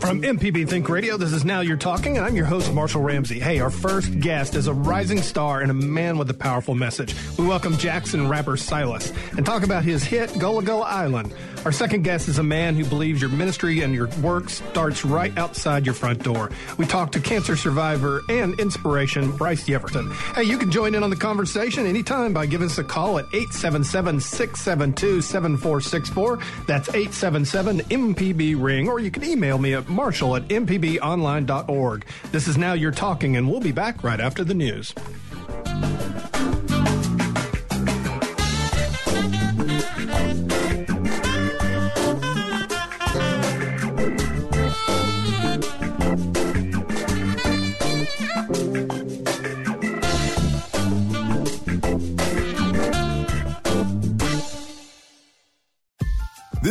From MPB Think Radio, this is Now You're Talking, and I'm your host, Marshall Ramsey. Hey, our first guest is a rising star and a man with a powerful message. We welcome Jackson rapper Silas and talk about his hit, Gullah Gullah Island. Our second guest is a man who believes your ministry and your work starts right outside your front door. We talk to cancer survivor and inspiration, Bryce Yeverton. Hey, you can join in on the conversation anytime by giving us a call at 877 672 7464. That's 877 MPB Ring, or you can email me at marshall at mpbonline.org. This is Now You're Talking, and we'll be back right after the news.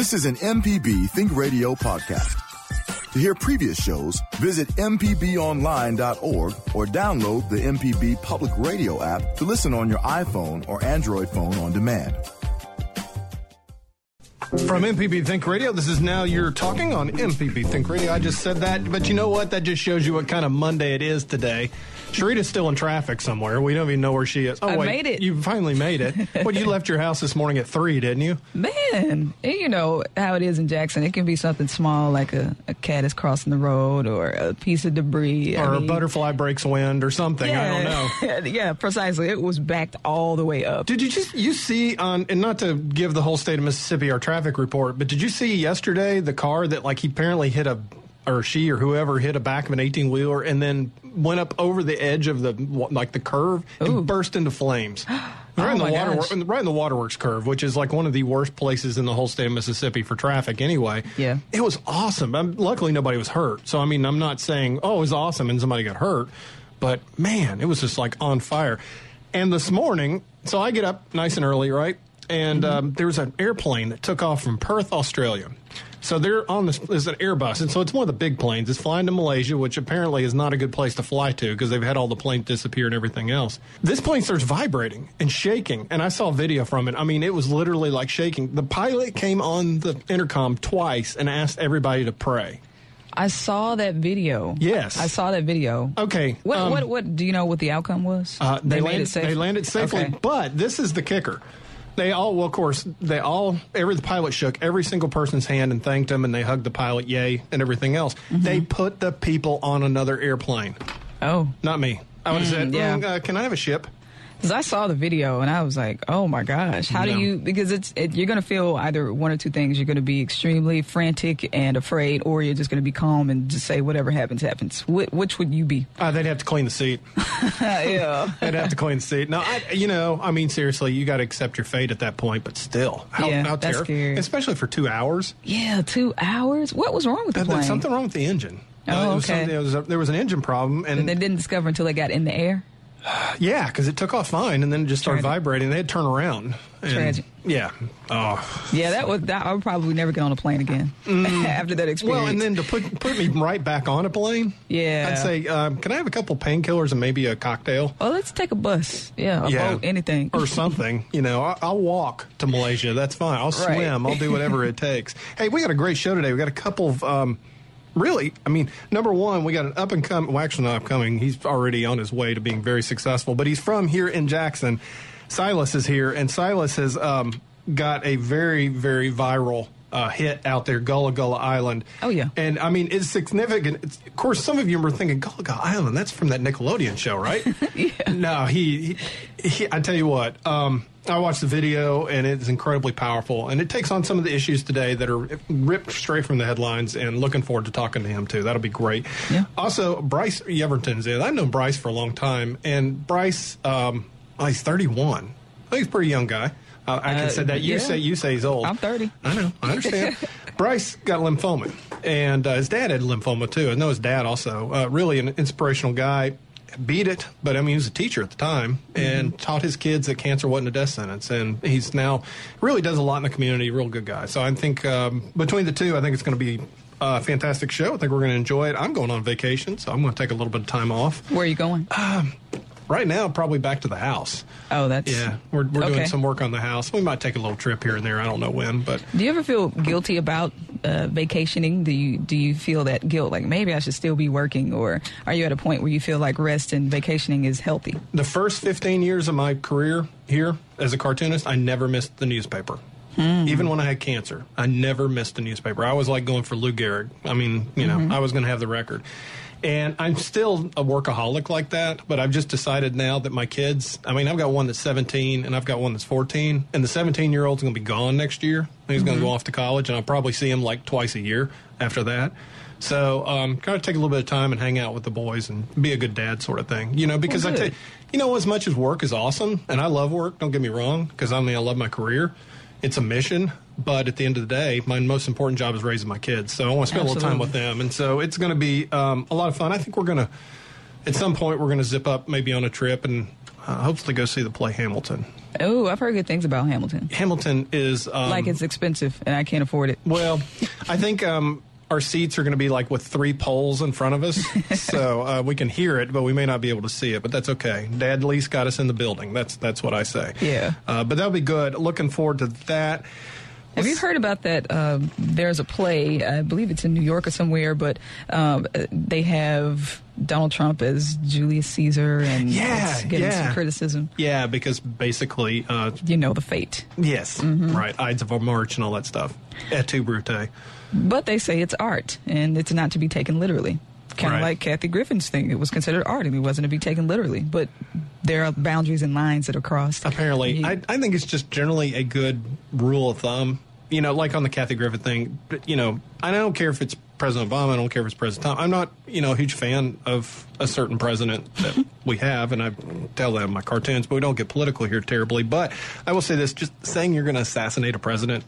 This is an MPB Think Radio podcast. To hear previous shows, visit MPBOnline.org or download the MPB Public Radio app to listen on your iPhone or Android phone on demand. From MPB Think Radio, this is Now You're Talking on MPB Think Radio. I just said that, but you know what? That just shows you what kind of Monday it is today. Sharita's still in traffic somewhere. We don't even know where she is. Oh, I wait. made it. You finally made it. well, you left your house this morning at 3, didn't you? Man, and you know how it is in Jackson. It can be something small like a, a cat is crossing the road or a piece of debris. Or I a mean, butterfly breaks wind or something. I don't know. Yeah, yeah, precisely. It was backed all the way up. Did you just you see on and not to give the whole state of Mississippi our traffic report, but did you see yesterday the car that like he apparently hit a or she or whoever hit a back of an 18 wheeler and then went up over the edge of the like the curve Ooh. and burst into flames. Right, Oh in the water, gosh. right in the waterworks curve, which is like one of the worst places in the whole state of Mississippi for traffic. Anyway, Yeah. it was awesome. Um luckily, nobody was hurt. So I mean, I'm not saying oh it was awesome and somebody got hurt, but man, it was just like on fire. And this morning, so I get up nice and early, right? And um, there was an airplane that took off from Perth, Australia. So they're on this. There's an Airbus, and so it's one of the big planes. It's flying to Malaysia, which apparently is not a good place to fly to because they've had all the planes disappear and everything else. This plane starts vibrating and shaking, and I saw a video from it. I mean, it was literally like shaking. The pilot came on the intercom twice and asked everybody to pray. I saw that video. Yes. I saw that video. Okay, What, um, what, what, do you know what the outcome was? Uh, they, made landed, it safe? They landed safely, Okay. but this is the kicker. They all, well, of course, they all, every the pilot shook every single person's hand and thanked them, and they hugged the pilot, yay, and everything else. Mm-hmm. They put the people on another airplane, Oh. not me. I would have said, yeah. "Mm, uh, "Can I have a ship?" Because I saw the video and I was like, oh my gosh, how No. do you, because it's, it, you're going to feel either one or two things. You're going to be extremely frantic and afraid, or you're just going to be calm and just say whatever happens, happens. Wh- which would you be? Uh, they'd have to clean the seat. yeah. They'd have to clean the seat. No, I, you know, I mean, seriously, you got to accept your fate at that point. But still, how, Yeah, how that's terri- scary. especially for two hours. Yeah, two hours? What was wrong with the plane? something wrong with the engine. Oh, Uh, okay. was there was an engine problem, and They didn't discover until they got in the air. Yeah, because it took off fine and then it just started Tragic. vibrating. They had to turn around. And, Tragic. Yeah. Oh. Yeah, that was, that, I would probably never get on a plane again after that experience. Mm. Well, and then to put put me right back on a plane. Yeah. I'd say, um, can I have a couple painkillers and maybe a cocktail well, let's take a bus. Yeah, a Yeah. boat, anything. or something? you know, I, I'll walk to Malaysia. That's fine. I'll Right. swim. I'll do whatever it takes. Hey, we got a great show today. We got a couple of. Um, Really, I mean, number one, we got an up and coming. Well, actually, not upcoming. He's already on his way to being very successful. But he's from here in Jackson. Silas is here, and Silas has um, got a very, very viral uh, hit out there, Gullah Gullah Island. Oh, yeah. and I mean, it's significant. It's, of course, some of you were thinking Gullah Gullah Island. That's from that Nickelodeon show, right? yeah. No, he, he, he. I tell you what. Um, I watched the video and it's incredibly powerful, and it takes on some of the issues today that are ripped straight from the headlines. And looking forward to talking to him too. That'll be great. Yeah. Also, Bryce Yeverton's in. I've known Bryce for a long time, and Bryce, um, well, he's 31. I think he's a pretty young guy. Uh, I can Uh, say that. You yeah. say you say he's old. I'm 30. I know. I understand. Bryce got lymphoma, and uh, his dad had lymphoma too. I know his dad also. Uh, really an inspirational guy. Beat it, but I mean, he was a teacher at the time and taught his kids that cancer wasn't a death sentence. And he's now really does a lot in the community. Real good guy. So I think um, between the two, I think it's going to be a fantastic show. I think we're going to enjoy it. I'm going on vacation, so I'm going to take a little bit of time off. Where are you going? Right now, probably back to the house. Oh, that's Yeah, we're, we're Okay. doing some work on the house. We might take a little trip here and there. I don't know when, but Do you ever feel guilty about uh, vacationing? Do you do you feel that guilt, like maybe I should still be working, or are you at a point where you feel like rest and vacationing is healthy? the first 15 years of my career here as a cartoonist, I never missed the newspaper. Even when I had cancer, I never missed a newspaper. I was like going for Lou Gehrig. I mean, you know, I was going to have the record. And I'm still a workaholic like that, but I've just decided now that my kids, I mean, I've got one that's 17 and I've got one that's 14, and the 17 year old's going to be gone next year. He's going to go off to college, and I'll probably see him like twice a year after that. So, um, kind of take a little bit of time and hang out with the boys and be a good dad, sort of thing. You know, because I good. tell you, you know, as much as work is awesome, and I love work, don't get me wrong, because I mean, I love my career. It's a mission, but at the end of the day, my most important job is raising my kids. So I want to spend a little time with them. And so it's going to be um, a lot of fun. I think we're going to, at some point, we're going to zip up maybe on a trip and uh, hopefully go see the play Hamilton. Oh, I've heard good things about Hamilton. Hamilton is. Um, like it's expensive and I can't afford it. well, I think um, our seats are going to be like with three poles in front of us, so uh, we can hear it, but we may not be able to see it. But that's okay. Dad at least got us in the building. That's that's what I say. Yeah. Uh, but that'll be good. Looking forward to that. Have you heard about that? Um, there's a play, I believe it's in New York or somewhere, but um, uh, they have Donald Trump as Julius Caesar and Yeah, getting yeah. some criticism. Yeah, because basically, uh, You know the fate. yes, Mm-hmm. right, Ides of a March and all that stuff. Et tu, Brute. But they say it's art and it's not to be taken literally. Kind of Right. like Kathy Griffin's thing. It was considered art and it wasn't to be taken literally. But there are boundaries and lines that are crossed. Apparently, You- I, I think it's just generally a good rule of thumb. You know, like on the Kathy Griffin thing, but, you know, I don't care if it's President Obama, I don't care if it's President Trump. I'm not, you know, a huge fan of a certain president that we have, and I tell that in my cartoons, but we don't get political here terribly. But I will say this just saying you're going to assassinate a president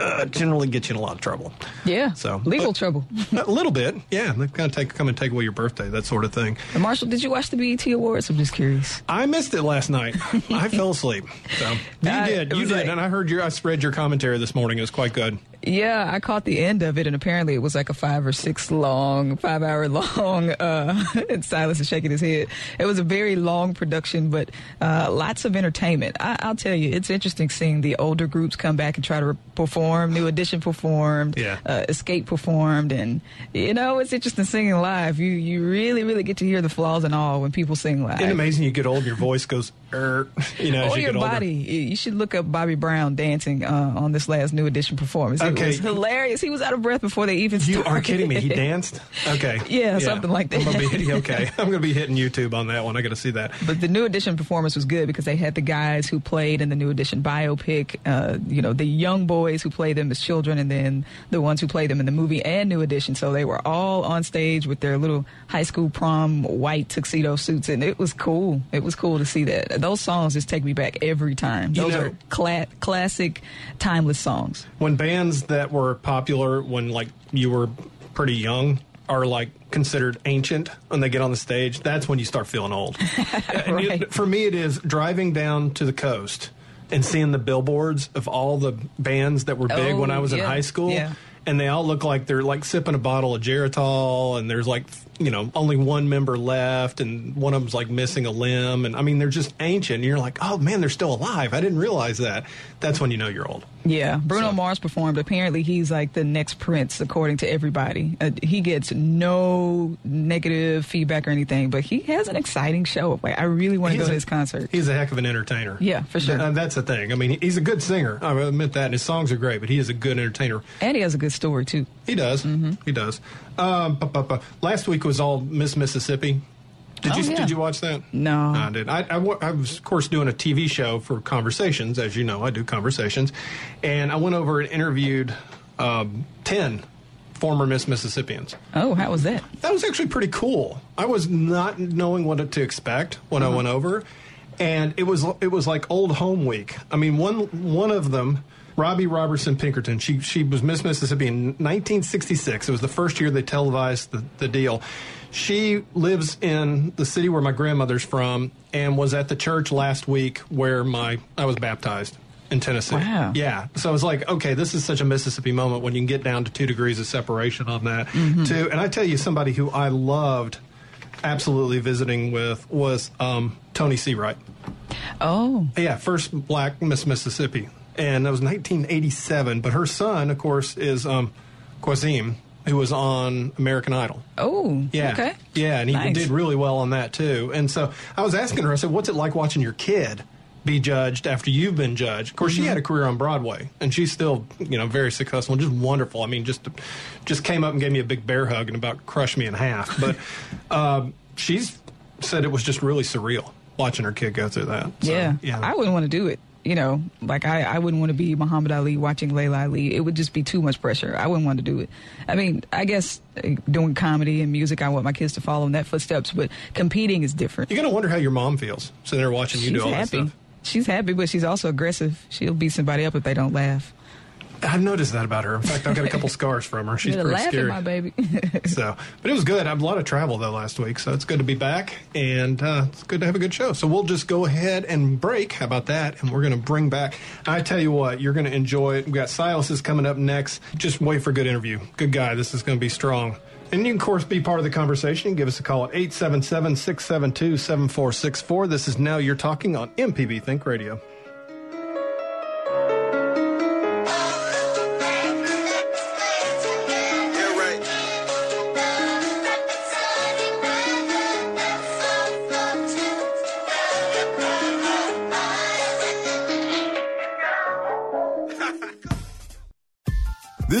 uh, generally gets you in a lot of trouble. yeah. So, legal but- trouble. a little bit, yeah. They kind of take come and take away your birthday, that sort of thing. And Marshall, did you watch the BET Awards? I'm just curious. I missed it last night. I fell asleep. So you I- did, you did, like- and I heard your. I read your commentary this morning. It was quite good. Yeah, I caught the end of it, and apparently it was like a five or six long, five hour long. Uh, and Silas is shaking his head. It was a very long production, but uh, lots of entertainment. I, I'll tell you, it's interesting seeing the older groups come back and try to re- perform. New Edition performed, Yeah. uh, Xscape performed, and you know it's interesting singing live. You you really really get to hear the flaws and all when people sing live. Isn't amazing? You get old, and your voice goes, er, you know, as or you your get older. body. You you should look up Bobby Brown dancing uh, on this last New Edition performance. It Okay. was hilarious. He was out of breath before they even started. You are kidding me. He danced. Okay. Yeah, something like that. I'm gonna be, okay. I'm going to be hitting YouTube on that one. I got to see that. But the New Edition performance was good because they had the guys who played in the New Edition biopic, uh, you know, the young boys who played them as children, and then the ones who played them in the movie and New Edition. So they were all on stage with their little high school prom white tuxedo suits, and it was cool. It was cool to see that. Those songs just take me back every time. You Those know- are cla- classic, timeless songs. When bands that were popular when like you were pretty young are like considered ancient when they get on the stage, that's when you start feeling old. And you- for me, it is driving down to the coast and seeing the billboards of all the bands that were big Oh, when I oh, was in high school. Yeah. And they all look like they're like sipping a bottle of Geritol, and there's like, you know, only one member left, and one of them's like missing a limb. And I mean, they're just ancient. And you're like, oh man, they're still alive. I didn't realize that. That's when you know you're old. Yeah, Bruno So- Mars performed. Apparently, he's like the next Prince, according to everybody. Uh, he gets no negative feedback or anything, but he has an exciting show. Like, I really want to go He's to his concert. He's a heck of an entertainer. Yeah, for sure. Th- uh, that's the thing. I mean, he's a good singer. I admit that. And his songs are great, but he is a good entertainer. And he has a good story, too. He does. Mm-hmm. He does. Um, bu- bu- bu- last week was all Miss Mississippi. Did Oh, you yeah. did you watch that? No. I did. I, I, I was of course doing a TV show for Conversations, as you know, I do Conversations, and I went over and interviewed um, ten former Miss Mississippians. Oh, how was that? That was actually pretty cool. I was not knowing what to expect when I went over, and it was it was like old home week. I mean, one one of them, Robbie Robertson Pinkerton, she she was Miss Mississippi in 1966. It was the first year they televised the, the deal. She lives in the city where my grandmother's from, and was at the church last week where my I was baptized in Tennessee. Wow. Yeah. So I was like, okay, this is such a Mississippi moment when you can get down to two degrees of separation on that, too. And I tell you, somebody who I loved absolutely visiting with was um, Toni Seawright. Oh, Yeah, first black Miss Mississippi, and that was 1987. But her son, of course, is um, Quasim, who was on American Idol. oh, Yeah. okay. Yeah, and he Nice. did really well on that too. And so I was asking her, I said, what's it like watching your kid be judged after you've been judged? Of course, Mm-hmm. she had a career on Broadway and she's still, you know, very successful and just wonderful. I mean, just just came up and gave me a big bear hug and about crushed me in half. But um, she's said it was just really surreal watching her kid go through that. So, yeah. Yeah. I wouldn't want to do it. You know, like I, I wouldn't want to be Muhammad Ali watching Laila Ali. It would just be too much pressure. I wouldn't want to do it. I mean, I guess uh, doing comedy and music, I want my kids to follow in that footsteps, but competing is different. You're going to wonder how your mom feels sitting there watching you she's do all that happy. stuff. She's happy, but she's also aggressive. She'll beat somebody up if they don't laugh. I've noticed that about her. In fact, I've got a couple scars from her. She's pretty scary. my baby. So, but it was good. I had a lot of travel though last week, so it's good to be back, and uh, it's good to have a good show. So we'll just go ahead and break. How about that? And we're going to bring back. I tell you what, you're going to enjoy it. We got Silas is coming up next. Just wait for a good interview. Good guy. This is going to be strong. And you can, of course, be part of the conversation. Give us a call at 877 672 7464. This is Now You're Talking on MPB Think Radio.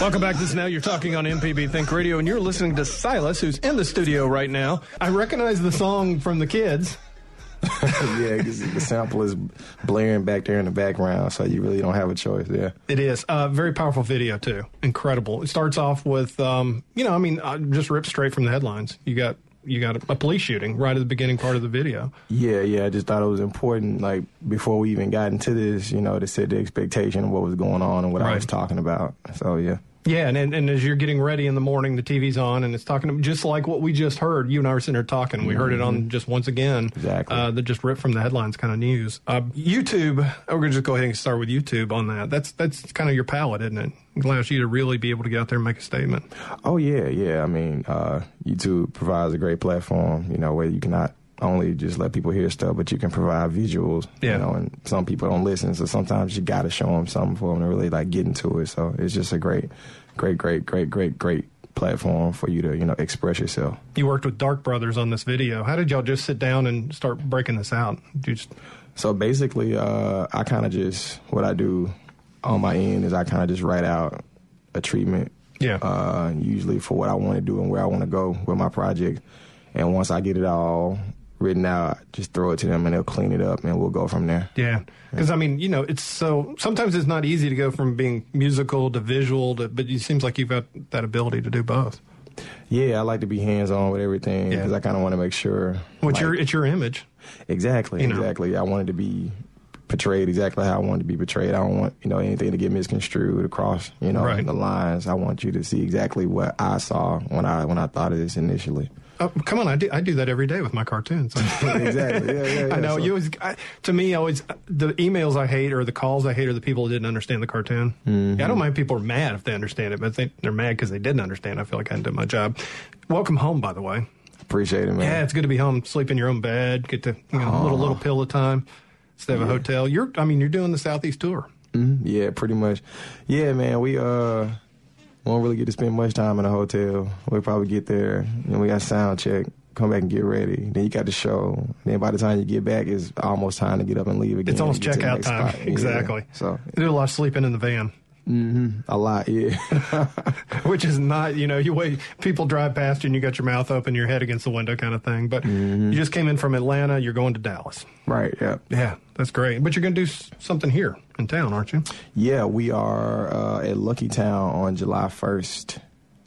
Welcome back. This is Now You're Talking on MPB Think Radio, and you're listening to Silas, who's in the studio right now. I recognize the song from the kids. yeah, the sample is blaring back there in the background, so you really don't have a choice there. It is uh, very powerful video too. Incredible. It starts off with, um, you know, I mean, uh, just ripped straight from the headlines. You got you got a, a police shooting right at the beginning part of the video. Yeah, yeah, I just thought it was important, like, before we even got into this, you know, to set the expectation of what was going on and what I was talking about. So, yeah. Yeah, and, and and as you're getting ready in the morning, the TV's on, and it's talking just like what we just heard. You and I were sitting there talking. We heard it on just once again. Exactly. Uh, that just ripped from the headlines kind of news. Uh, YouTube. We're gonna just go ahead and start with YouTube on that. That's that's kind of your palette, isn't it? It allows you to really be able to get out there and make a statement. Oh, yeah, yeah. I mean, uh, YouTube provides a great platform, you know, where you can not only just let people hear stuff, but you can provide visuals, Yeah. you know, and some people don't listen, so sometimes you got to show them something for them to really, like, get into it. So it's just a great, great, great, great, great, great platform for you to, you know, express yourself. You worked with Dark Brothers on this video. How did y'all just sit down and start breaking this out? Just So basically, uh, I kind of just what I do on my end is I kind of just write out a treatment. Yeah. Uh, usually for what I want to do and where I want to go with my project, and once I get it all written out, just throw it to them and they'll clean it up and we'll go from there. Yeah, because I mean, you know, it's so sometimes it's not easy to go from being musical to visual, to, but it seems like you've got that ability to do both. Yeah, I like to be hands on with everything Yeah. because I kind of want to make sure. Well, it's like- your it's your image. Exactly, You know. exactly. I wanted to be portrayed exactly how I wanted to be portrayed. I don't want you know anything to get misconstrued across you know Right. the lines. I want you to see exactly what I saw when I when I thought of this initially. Oh, come on, I do I do that every day with my cartoons. exactly. Yeah, yeah, yeah. I know So- you always. I, to me, always the emails I hate or the calls I hate are the people that didn't understand the cartoon. Mm-hmm. Yeah, I don't mind people are mad if they understand it, but they, they're mad because they didn't understand. I feel like I didn't do my job. Welcome home, by the way. Appreciate it, man. Yeah, it's good to be home, sleep in your own bed, get to you know, a little little pillow time instead of a hotel. You're, I mean, you're doing the southeast tour. Mhm. Yeah, pretty much. Yeah, man. We uh won't really get to spend much time in a hotel. We'll probably get there, and we got sound check. Come back and get ready. Then you got the show. Then by the time you get back, it's almost time to get up and leave again. It's almost to get to the checkout time. spot. Yeah. Exactly. So You do a lot of sleeping in the van, a lot, yeah. which is not, you know, you wait, people drive past you and you got your mouth open, your head against the window kind of thing. But you just came in from Atlanta, you're going to Dallas. right. Yeah. Yeah, that's great. But you're going to do something here in town, aren't you? Yeah, we are uh, at Lucky Town on July first.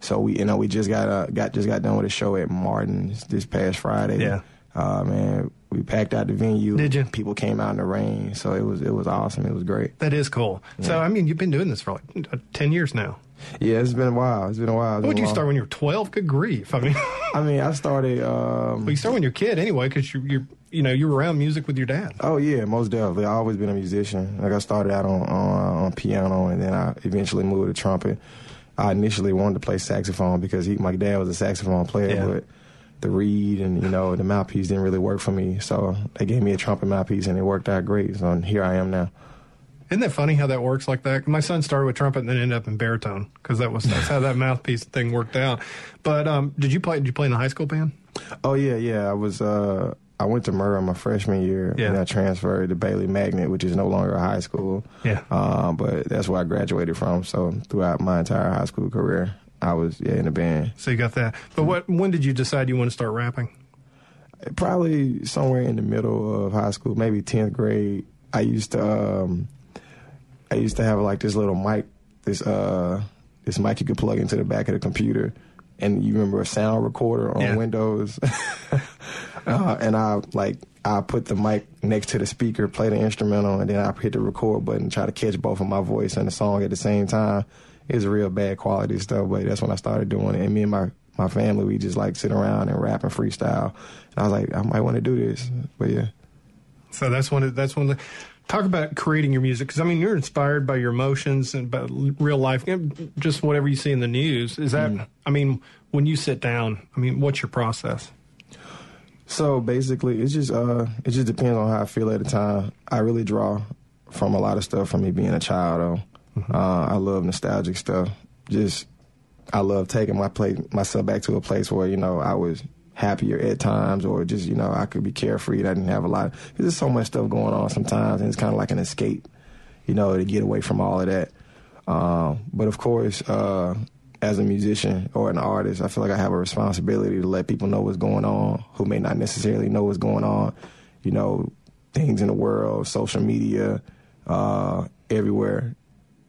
So we, you know, we just got uh, got just got done with a show at Martin's this past Friday. Yeah. Uh, man, We packed out the venue. Did you? People came out in the rain, so it was it was awesome. It was great. That is cool. So, I mean, you've been doing this for like 10 years now. Yeah, it's been a while. It's been a while. When did you start when you were 12? Good grief. I mean, I mean, I started. Um, well, you start when you're a kid anyway because you, you you know, you were around music with your dad. Oh yeah, most definitely. I've always been a musician. Like I started out on on, on piano, and then I eventually moved to trumpet. I initially wanted to play saxophone because he, my dad was a saxophone player, Yeah. but the reed and you know the mouthpiece didn't really work for me. So they gave me a trumpet mouthpiece, and it worked out great. So here I am now. Isn't that funny how that works like that? My son started with trumpet and then ended up in baritone because that was that's how that mouthpiece thing worked out. But um, did you play? Did you play in the high school band? Oh yeah, yeah. I was. Uh, I went to Murrah my freshman year, Yeah. and I transferred to Bailey Magnet, which is no longer a high school. Yeah. Um, but that's where I graduated from. So throughout my entire high school career, I was yeah in the band. So you got that. But what? When did you decide you want to start rapping? Probably somewhere in the middle of high school, maybe tenth grade. I used to. Um, I used to have like this little mic, this uh, this mic you could plug into the back of the computer, and you remember a sound recorder on Yeah. Windows. uh, and I like I put the mic next to the speaker, play the instrumental, and then I hit the record button, try to catch both of my voice and the song at the same time. It was real bad quality stuff, but that's when I started doing it. And me and my my family, we just like sit around and rap and freestyle. And I was like, I might want to do this, but yeah. So that's one. Of, that's one. Of the, talk about creating your music because I mean you're inspired by your emotions and by real life, just whatever you see in the news. Is that? I mean, when you sit down, I mean, what's your process? So basically, it just uh, it just depends on how I feel at the time. I really draw from a lot of stuff from me being a child. Though uh, I love nostalgic stuff. Just I love taking my place myself back to a place where you know I was happier at times, or just you know I could be carefree. I didn't have a lot. Cause there's so much stuff going on sometimes, and it's kind of like an escape, you know, to get away from all of that. Um, but of course, uh, as a musician or an artist, I feel like I have a responsibility to let people know what's going on who may not necessarily know what's going on. You know, things in the world, social media, uh, everywhere.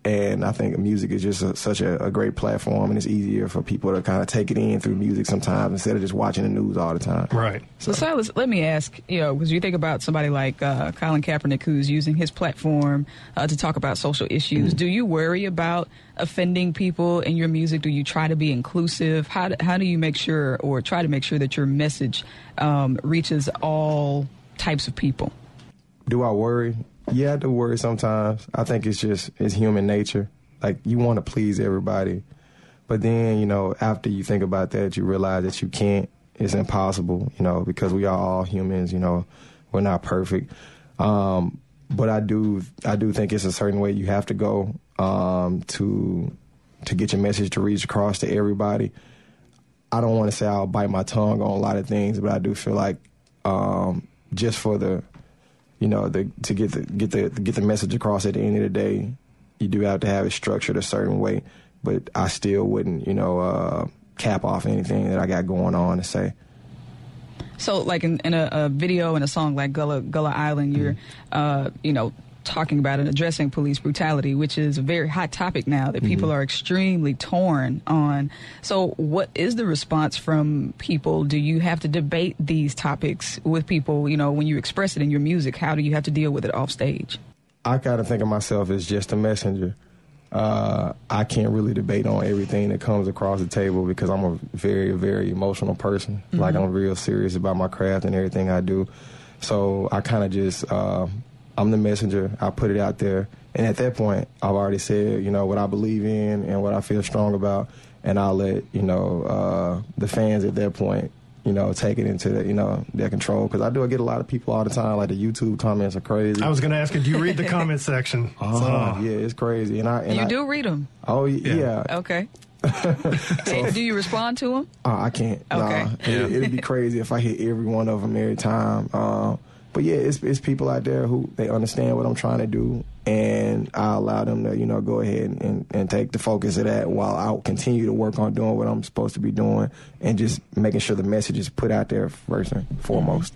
And I think music is just a, such a, a great platform, and it's easier for people to kind of take it in through music sometimes instead of just watching the news all the time. Right. So, Silas, let me ask, you know, because you think about somebody like uh, Colin Kaepernick who's using his platform uh, to talk about social issues. Do you worry about offending people in your music? Do you try to be inclusive? How do, how do you make sure or try to make sure that your message um, reaches all types of people? Do I worry? Yeah, I do worry sometimes. I think it's just it's human nature. Like you want to please everybody, but then you know after you think about that, you realize that you can't. It's impossible, you know, because we are all humans. You know, we're not perfect. Um, but I do I do think it's a certain way you have to go um, to to get your message to reach across to everybody. I don't want to say I'll bite my tongue on a lot of things, but I do feel like um, just for the you know, the, to get the get the get the message across at the end of the day, you do have to have it structured a certain way. But I still wouldn't, you know, uh, cap off anything that I got going on to say. So, like in, in a, a video in a song like Gullah Gullah Island, you're, uh, you know, talking about and addressing police brutality, which is a very hot topic now that people are extremely torn on. So, what is the response from people? Do you have to debate these topics with people? You know, when you express it in your music, how do you have to deal with it off stage? I kind of think of myself as just a messenger. Uh, I can't really debate on everything that comes across the table because I'm a very, very emotional person. Like I'm real serious about my craft and everything I do. So I kind of just, uh, I'm the messenger. I put it out there, and at that point, I've already said, you know, what I believe in and what I feel strong about, and I'll let you know uh, the fans at that point you know, take it into the, you know their control. Because I do I get a lot of people all the time. Like the YouTube comments are crazy. I was going to ask you, do you read the comment section? Oh, yeah, it's crazy. And I and you I, do read them. Oh Yeah. yeah. Okay. Hey, do you respond to them? Uh, I can't. Okay. Nah. It, it'd be crazy if I hit every one of them every time. Uh, but yeah, it's it's people out there who they understand what I'm trying to do, and I allow them to you know go ahead and, and take the focus of that while I continue to work on doing what I'm supposed to be doing and just making sure the message is put out there first and foremost.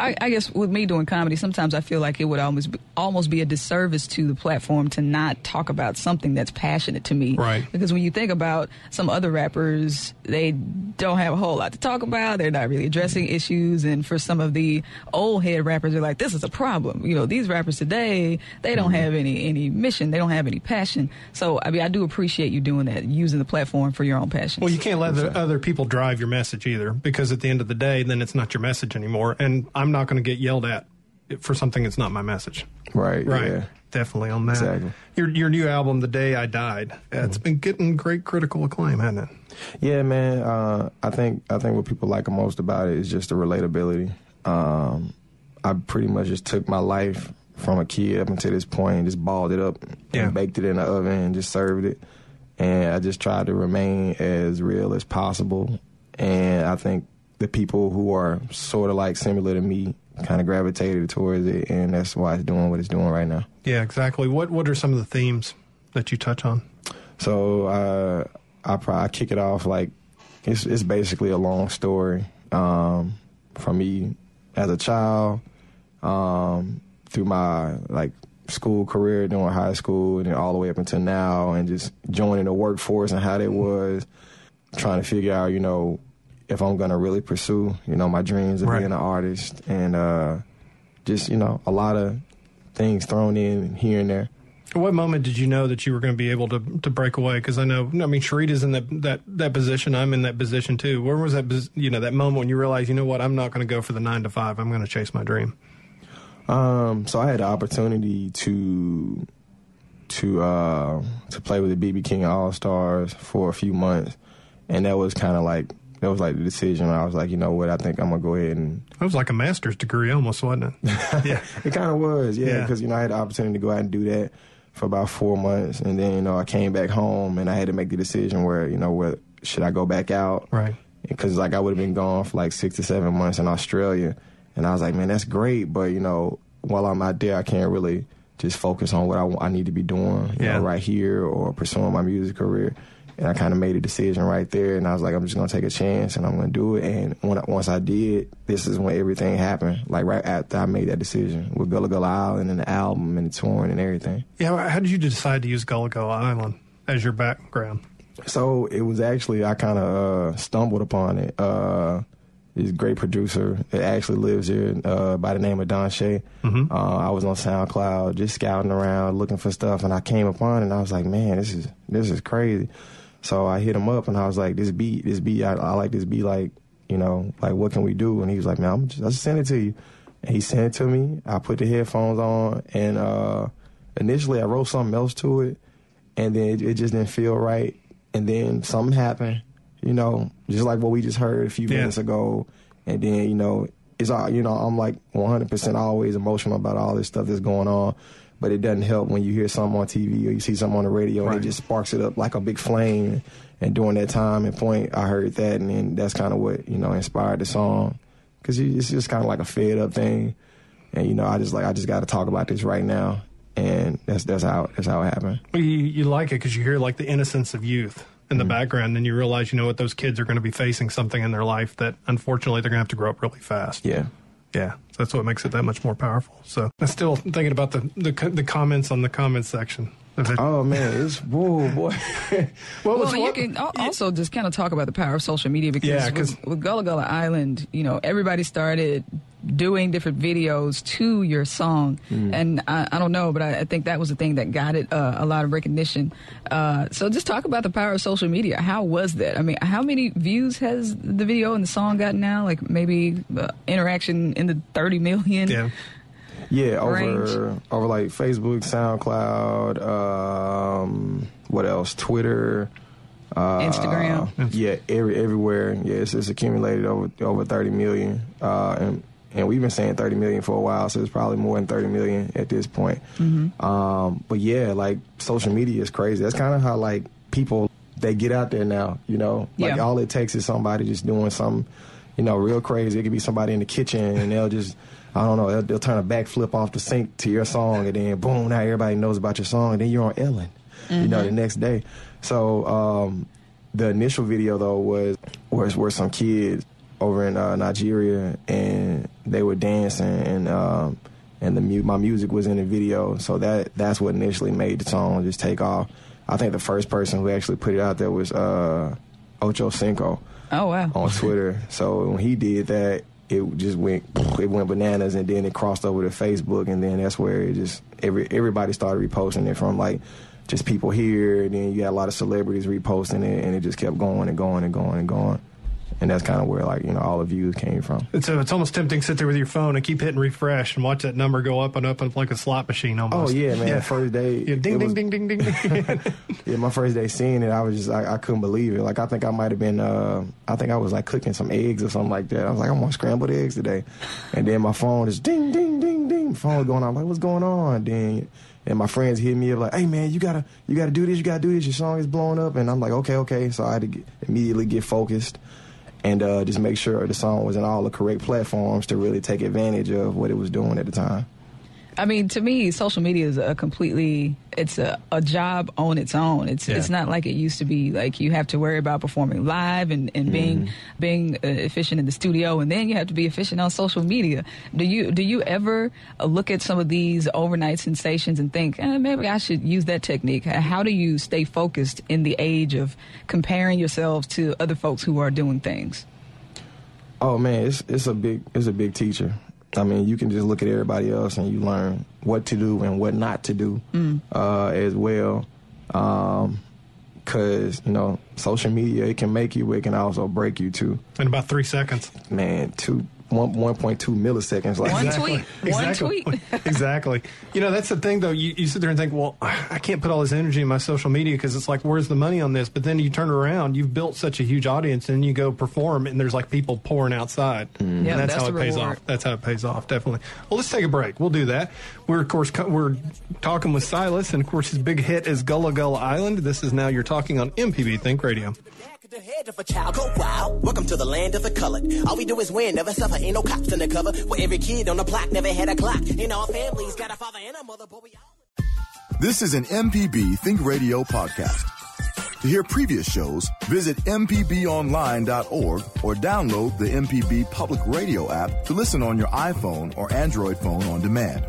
I, I guess with me doing comedy, sometimes I feel like it would almost be, almost be a disservice to the platform to not talk about something that's passionate to me. Right. Because when you think about some other rappers, they don't have a whole lot to talk about. They're not really addressing issues, and for some of the old head rappers, they're like, "This is a problem." You know, these rappers today, they don't mm-hmm. have any any mission. They don't have any passion. So I mean, I do appreciate you doing that, using the platform for your own passion. Well, you can't let the other people drive your message either, because at the end of the day, then it's not your message anymore, and I'm not going to get yelled at for something that's not my message. Right. Right. Yeah. Definitely on that. Exactly. Your your new album, The Day I Died, uh, it's been getting great critical acclaim, hasn't it? Yeah, man. Uh, I think I think what people like the most about it is just the relatability. Um, I pretty much just took my life from a kid up until this point and just balled it up Yeah. and baked it in the oven and just served it. And I just tried to remain as real as possible. And I think the people who are sort of like similar to me kind of gravitated towards it, and that's why it's doing what it's doing right now. Yeah, exactly. What what are some of the themes that you touch on? So uh, I probably kick it off like it's it's basically a long story um, from me as a child um, through my like school career during high school and then all the way up until now and just joining the workforce and how that was trying to figure out you know if I'm gonna really pursue you know my dreams of Right. being an artist and uh, just you know a lot of things thrown in here and there. What moment did you know that you were going to be able to to break away? Because I know, I mean, Sharita's in that that that position. I'm in that position too. Where was that? You know, that moment when you realized, you know what, I'm not going to go for the nine to five. I'm going to chase my dream. Um, so I had the opportunity to to uh, to play with the BB King All Stars for a few months, and that was kind of like that was like the decision. I was like, you know what, I think I'm gonna go ahead and It was like a master's degree, almost, wasn't it? yeah. it kind of was, yeah, Yeah. because you know I had the opportunity to go out and do that for about four months, and then you know I came back home and I had to make the decision where you know where should I go back out, Right. because like I would have been gone for like six to seven months in Australia, and I was like, man, that's great, but you know, while I'm out there, I can't really just focus on what I, I need to be doing, you Yeah. know, right here or pursuing my music career. And I kind of made a decision right there, and I was like, I'm just gonna take a chance, and I'm gonna do it. And when I, once I did, this is when everything happened. Like right after I made that decision with Gullah Gullah Island and the album and the touring and everything. Yeah. How did you decide to use Gullah Gullah Island as your background? So it was actually I kind of uh, stumbled upon it. Uh, this great producer that actually lives here uh, by the name of Don Shea. Uh, I was on SoundCloud just scouting around looking for stuff, and I came upon it. and I was like, man, this is this is crazy. So I hit him up and I was like, this beat, this beat, I, I like this beat. Like, you know, like what can we do? And he was like, man, I'm just, I'll just send it to you. And he sent it to me. I put the headphones on, and uh, initially I wrote something else to it, and then it, it just didn't feel right. And then something happened, you know, just like what we just heard a few Yeah. minutes ago. And then, you know, it's all, you know, I'm like 100% always emotional about all this stuff that's going on. But it doesn't help when you hear something on TV or you see something on the radio and it just sparks it up like a big flame. And during that time and point, I heard that, and then that's kind of what you know inspired the song, because it's just kind of like a fed up thing. And you know, I just like I just got to talk about this right now, and that's that's how that's how it happened. Well, You, you like it because you hear like the innocence of youth in the mm-hmm. background, and you realize, you know what, those kids are going to be facing something in their life that unfortunately they're going to have to grow up really fast. Yeah. Yeah, that's what makes it that much more powerful. So I'm still thinking about the the, the comments on the comments section. Oh man, it's whoa boy. What was Well, you can al- also just kind of talk about the power of social media because Yeah, 'cause- with, with Gullah Gullah Island, you know, everybody started doing different videos to your song, Mm. and I, I don't know, but I, I think that was the thing that got it uh, a lot of recognition. Uh, so just talk about the power of social media. How was that? I mean, how many views has the video and the song gotten now? Like maybe uh, interaction in the thirty million. yeah. Yeah, over Range. over like Facebook, SoundCloud, um, what else? Twitter, uh, Instagram. Yeah, every everywhere. Yeah, it's, it's accumulated over over thirty million, uh, and and we've been saying thirty million for a while, so it's probably more than thirty million at this point. Um, but yeah, like social media is crazy. That's kind of how like people they get out there now. You know, like Yeah. all it takes is somebody just doing something, you know, real crazy. It could be somebody in the kitchen and they'll just. I don't know. They'll, they'll turn a backflip off the sink to your song, and then boom, now everybody knows about your song, and then you're on Ellen. You know, the next day. So um, the initial video though was was where some kids over in uh, Nigeria, and they were dancing, and um, and the mu- my music was in the video. So that that's what initially made the song just take off. I think the first person who actually put it out there was uh, Ocho Cinco Oh wow. on Twitter. so when he did that, it just went it went bananas, and then it crossed over to Facebook, and then that's where it just every everybody started reposting it from like just people here. And then you got a lot of celebrities reposting it, and it just kept going and going and going and going. And that's kind of where like you know all the views came from. It's, uh, it's almost tempting to sit there with your phone and keep hitting refresh and watch that number go up and up and like a slot machine almost. Oh yeah, man! Yeah. First day, Yeah, ding, ding, was- ding, ding, ding, ding. Yeah, my first day seeing it, I was just I, I couldn't believe it. Like I think I might have been uh I think I was like cooking some eggs or something like that. I was like, I'm on scrambled eggs today. And then my phone is ding ding ding ding. Phone going on. I'm like, what's going on? Then and my friends hit me up like, hey man, you gotta you gotta do this, you gotta do this, your song is blowing up and I'm like, okay, okay. So I had to get, immediately get focused and uh, just make sure the song was in all the correct platforms to really take advantage of what it was doing at the time. I mean, to me, social media is a completely it's a, a job on its own. It's Yeah. it's not like it used to be. Like you have to worry about performing live and, and being being uh, efficient in the studio, and then you have to be efficient on social media. Do you do you ever uh, look at some of these overnight sensations and think eh, maybe I should use that technique? How do you stay focused in the age of comparing yourselves to other folks who are doing things? Oh man, it's it's a big it's a big teacher. I mean, you can just look at everybody else and you learn what to do and what not to do uh, as well. Because you know, social media it can make you, but it can also break you too. in about three seconds. Man, two one one point two milliseconds. Like One Exactly. tweet, one Exactly. tweet. exactly. You know, that's the thing, though. You, you sit there and think, well, I can't put all this energy in my social media because it's like, where's the money on this? But then you turn around, you've built such a huge audience, and you go perform, and there's like people pouring outside. Mm. And Yeah, that's, that's how it pays reward. off. That's how it pays off, definitely. Well, let's take a break. We'll do that. We're, of course, co- we're talking with Silas, and of course, his big hit is Gullah Gullah Island. This is Now You're Talking on MPB Think Radio. The head of a child go wild. Welcome to the land of the colored. All we do is win, never suffer. Ain't no cops undercover. Where every kid on the block never had a clock. In all families, got a father and a mother, but we all. This is an MPB Think Radio podcast. To hear previous shows, visit MPBOnline.org or download the MPB Public Radio app to listen on your iPhone or Android phone on demand.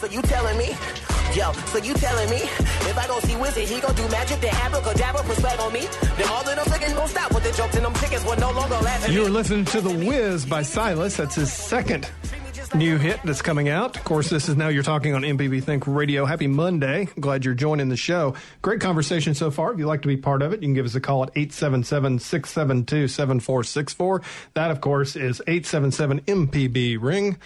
So you telling me? Yo, so you telling me? If I go see Wizard, he gon' do magic, then abracadabra, put swag on me. Then all of them niggas gon' stop with the jokes and them chickens will no longer laugh at You me. are listening to The Wiz by Silas. That's his second new hit that's coming out. Of course, this is Now You're Talking on MPB Think Radio. Happy Monday. Glad you're joining the show. Great conversation so far. If you'd like to be part of it, you can give us a call at 877-672-7464. That, of course, is 877-MPB Ring.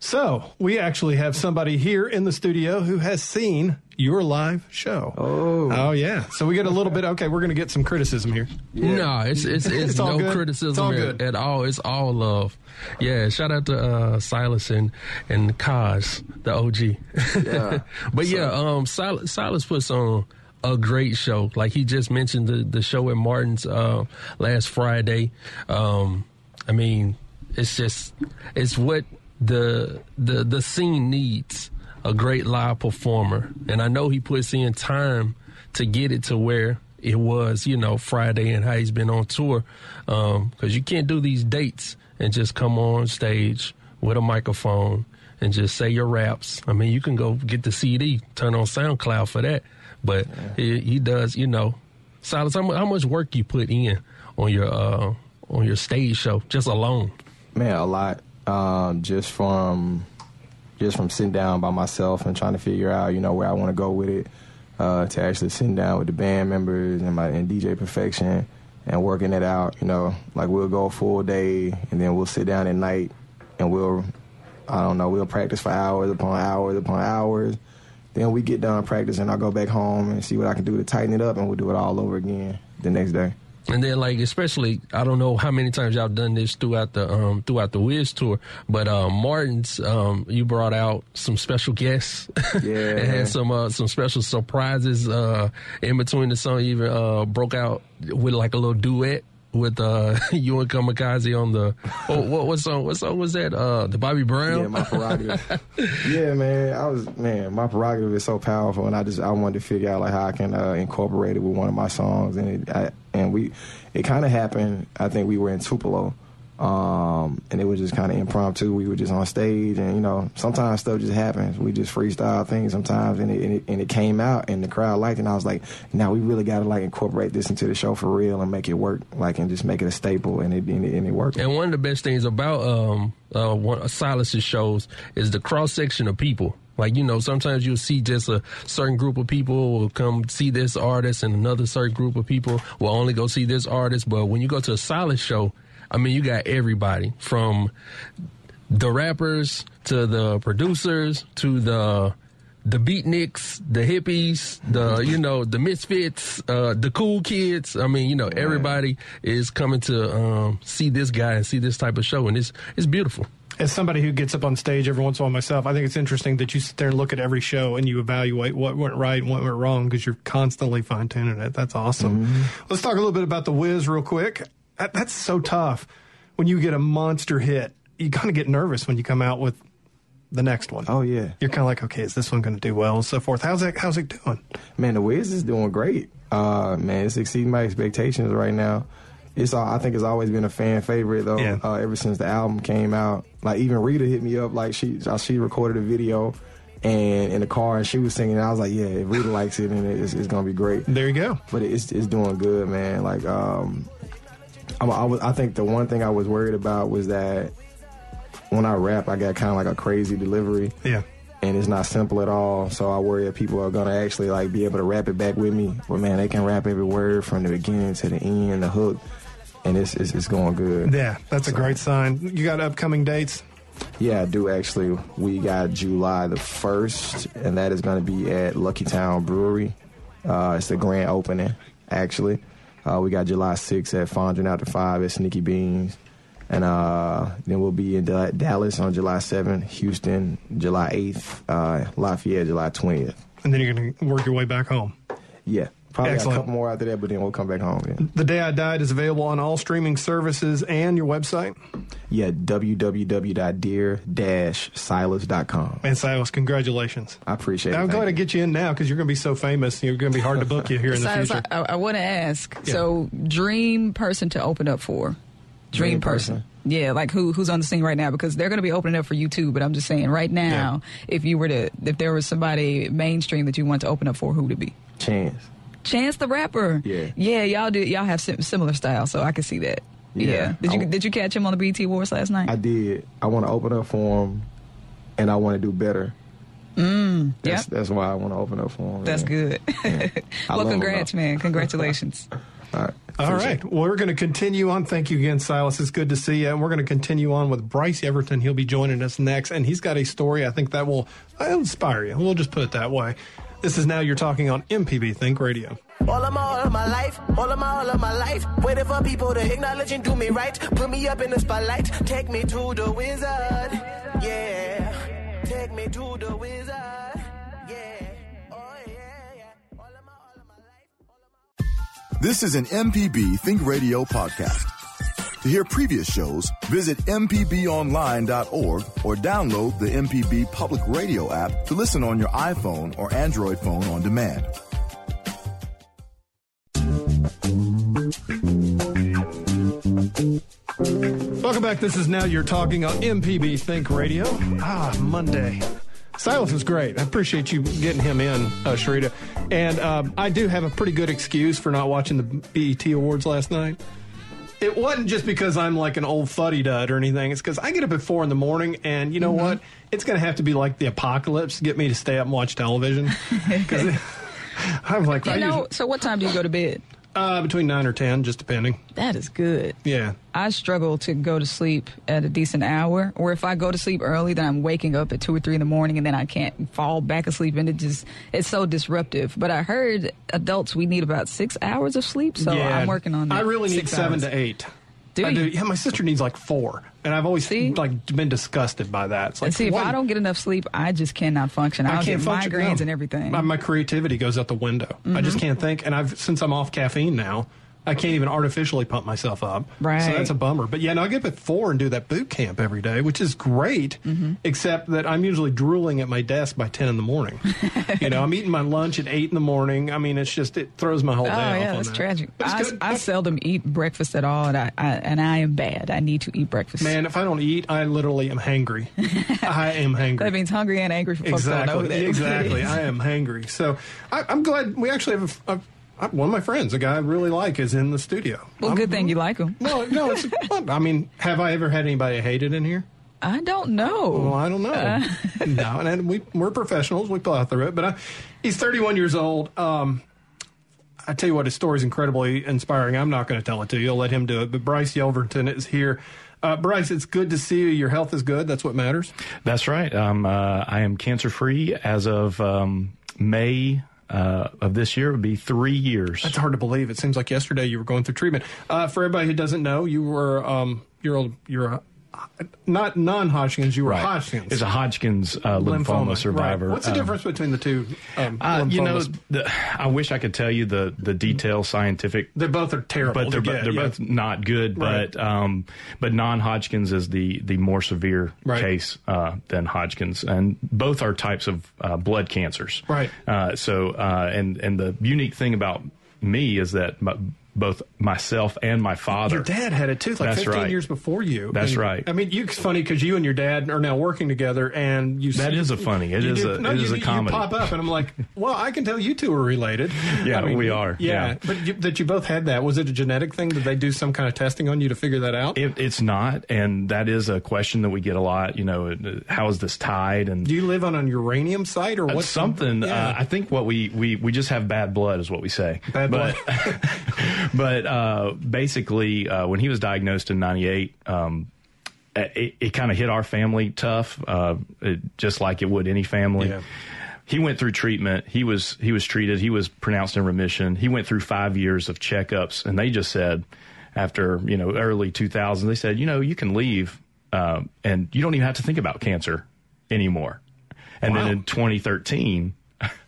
So, we actually have somebody here in the studio who has seen your live show. Oh. Oh, yeah. So we get a little bit, okay, we're going to get some criticism here. No, it's it's it's, It's all no good? It's criticism all at, good. at all. It's all love. Yeah, shout out to uh, Silas and and Kaz, the OG. Yeah. but yeah, um, Silas, Silas puts on a great show. Like he just mentioned the the show at Martin's uh, last Friday. Um, I mean, it's just it's what the the the scene needs a great live performer. And i know he puts in time to get it to where it was you know friday and how he's been on tour. Because you can't do these dates and just come on stage with a microphone and just say your raps. I mean you can go get the cd turn on soundcloud for that. But he, he does you know silas how, how much work you put in on your uh on your stage show just alone? Man, a lot. Um, just from just from sitting down by myself and trying to figure out, you know, where I want to go with it. Uh, to actually sitting down with the band members and my and DJ Perfection and working it out. You know, like we'll go a full day and then we'll sit down at night and we'll, I don't know, we'll practice for hours upon hours upon hours. Then we get done practicing. I'll go back home and see what I can do to tighten it up, and we'll do it all over again the next day. And then, like, especially, I don't know how many times y'all done this throughout the um throughout the Wiz tour, but um Martin's um you brought out some special guests, Yeah. and had some uh, some special surprises uh in between the song. You even uh broke out with like a little duet with uh you and Kamikaze on the oh, what what song what song was that uh the Bobby Brown Yeah, my prerogative. yeah, man. I was man. My prerogative is so powerful, and I just I wanted to figure out like how I can uh, incorporate it with one of my songs, and it I, and we it kind of happened. I think we were in Tupelo. Um, and it was just kind of impromptu. We were just on stage, and you know, sometimes stuff just happens. We just freestyle things sometimes, and it, and it, and it came out, and the crowd liked it. And I was like, now we really got to like incorporate this into the show for real and make it work, like, and just make it a staple, and it and it, and it worked. And one of the best things about um, uh, one, Silas's shows is the cross section of people. Like, you know, sometimes you'll see just a certain group of people will come see this artist and another certain group of people will only go see this artist. But when you go to a Silas show, I mean, you got everybody from the rappers to the producers to the the beatniks, the hippies, the you know the misfits, uh, the cool kids. I mean, you know, everybody is coming to um, see this guy and see this type of show, and it's it's beautiful. As somebody who gets up on stage every once in a while myself, I think it's interesting that you sit there and look at every show and you evaluate what went right and what went wrong because you're constantly fine tuning it. That's awesome. Let's talk a little bit about the Wiz real quick. That, that's so tough when you get a monster hit. You kind of get nervous when you come out with the next one. Oh yeah, You're kind of like, okay, is this one going to do well and so forth. How's it? How's it doing? man, the Wiz is doing great. Uh, man, it's exceeding my expectations right now. It's all, I think it's always been a fan favorite though. Yeah. Uh, ever since the album came out, like even Rita hit me up, like she uh, she recorded a video. And in the car, and she was singing. And I was like, "Yeah, if Rita likes it, and it's, it's gonna be great." There you go. but it's it's doing good, man. Like um, I, I was I think the one thing I was worried about was that when I rap, I got kind of like a crazy delivery, Yeah. and it's not simple at all. So I worry that people are gonna actually like be able to rap it back with me. But man, they can rap every word from the beginning to the end, the hook, and it's it's, it's going good. Yeah, that's a great sign. You got upcoming dates? Yeah, I do actually. We got July the first, and that is going to be at Lucky Town Brewery. Uh, it's the grand opening, actually. Uh, we got July 6th at Fondren After Five at Sneaky Beans, and uh, then we'll be in Da- Dallas on July 7th, Houston July 8th, uh, Lafayette July 20th. And then you're going to work your way back home. Yeah, probably got Excellent. a couple more after that, but then we'll come back home. Yeah, The Day I Died is available on all streaming services and your website. yeah www.dear-silas.com. And Silas, congratulations. I appreciate it. I'm Thank glad to get you in now because you're going to be so famous. You're going to be hard to book you here in the Silas, future. I, I want to ask. Yeah. So, dream person to open up for? Dream, Dream person. person. Yeah, like who who's on the scene right now? Because they're going to be opening up for you too. But I'm just saying, right now, if you were to, if there was somebody mainstream that you want to open up for, who would it be? Chance. Chance the Rapper. Yeah. yeah, y'all do. Y'all have sim- similar style, so I can see that. Yeah. Yeah. Did you I- did you catch him on the BET Awards last night? I did. I want to open up for him, and I want to do better. Mm, that's, Yep. that's why I want to open up for him. That's man. good. I well, congrats, man. Congratulations. All right. All Appreciate right. Well, we're going to continue on. Thank you again, Silas. It's good to see you. And we're going to continue on with Bryce Yelverton. He'll be joining us next. And he's got a story I think that will inspire you. We'll just put it that way. This is Now You're Talking on MPB Think Radio. All of my, all of my life, all of my, all of my life. Waiting for people to acknowledge and do me right. Put me up in the spotlight. Take me to the wizard. Yeah. Take me to the wizard. Yeah. Oh, yeah, yeah. All of my, all of my life. All of my... This is an MPB Think Radio podcast. To hear previous shows, visit MPBOnline.org or download the MPB Public Radio app to listen on your iPhone or Android phone on demand. Welcome back. This is Now You're Talking on MPB Think Radio. Ah, Monday. Silas is great. I appreciate you getting him in, uh, Sharita. And um, I do have a pretty good excuse for not watching the BET Awards last night. It wasn't just because I'm like an old fuddy dud or anything. It's because I get up at four in the morning, and you know Mm-hmm. what? It's going to have to be like the apocalypse to get me to stay up and watch television. 'Cause it- I'm like, I know, usually- so what time do you go to bed? Uh, between nine or ten, just depending. That is good. Yeah. I struggle to go to sleep at a decent hour, or if I go to sleep early, then I'm waking up at two or three in the morning, and then I can't fall back asleep, and it just it's so disruptive. But I heard adults we need about six hours of sleep, so yeah, I'm working on that. I really need seven hours. to eight. Do I you? Yeah, my sister needs like four, and I've always See? like been disgusted by that. It's like, And see, if I don't get enough sleep, I just cannot function. I I'll can't get function, migraines no. and everything. Mm-hmm. My, my creativity goes out the window. I just can't think, and I've since I'm off caffeine now. I can't even artificially pump myself up. Right. So that's a bummer. But yeah, no, I get up at four and do that boot camp every day, which is great. Mm-hmm. Except that I'm usually drooling at my desk by ten in the morning. you know, I'm eating my lunch at eight in the morning. I mean, it's just it throws my whole Oh day off. yeah, that's that. tragic. It's I. I seldom eat breakfast at all, and I, I and I am bad. I need to eat breakfast. Man, if I don't eat, I literally am hangry. I am hangry. that means hungry and angry for folks who don't know exactly. that. Exactly. I am hangry. So I, I'm glad we actually have a, a- one of my friends, a guy I really like, is in the studio. well, I'm- good thing you like him. No, no. It's, I mean, have I ever had anybody I hated in here? I don't know. Well, I don't know. Uh. no, and, and we we're professionals. We plow through it. But I, he's 31 years old. Um, I tell you what, his story is incredibly inspiring. I'm not going to tell it to you. I'll let him do it. But Bryce Yelverton is here. Uh, Bryce, it's good to see you. Your health is good. That's what matters. That's right. Um, uh, I am cancer free as of um, May uh, of this year. Would be three years. It's hard to believe. It seems like yesterday you were going through treatment. Uh, for everybody who doesn't know, you were um, you're you're not non-Hodgkins. You were Right. Hodgkins. It's a Hodgkin's uh, lymphoma, survivor. Right. What's the Um, difference between the two? Um, Uh, you know, the, I wish I could tell you the the detailed scientific they both are terrible. but they're, get, they're yeah. both not good. Right. But um, but non-Hodgkins is the the more severe case uh, than Hodgkins, and both are types of uh, blood cancers. Right. Uh, so uh, and and the unique thing about me is that my, both myself and my father. Your dad had it too, like That's 15 right. years before you. That's And, right. I mean, you, it's funny because you and your dad are now working together, and you. That is a funny- It is do- a- no, it you, is a you comedy. pop up, and I'm like, well, I can tell you two are related. Yeah, I mean, we are, Yeah, yeah. but you, that you both had that was it a genetic thing? Did they do some kind of testing on you to figure that out? It, it's not, and that is a question that we get a lot. You know, uh, how is this tied? And do you live on an uranium site or Uh, what's something. Yeah. Uh, I think what we, we we just have bad blood is what we say. Bad but, but uh, basically, uh, when he was diagnosed in '98, um, it, it kind of hit our family tough, uh, it, just like it would any family. Yeah. He went through treatment. He was he was treated. He was pronounced in remission. He went through five years of checkups, and they just said after you know early 2000s, they said you know you can leave, uh, and you don't even have to think about cancer anymore. And Wow. then in 2013,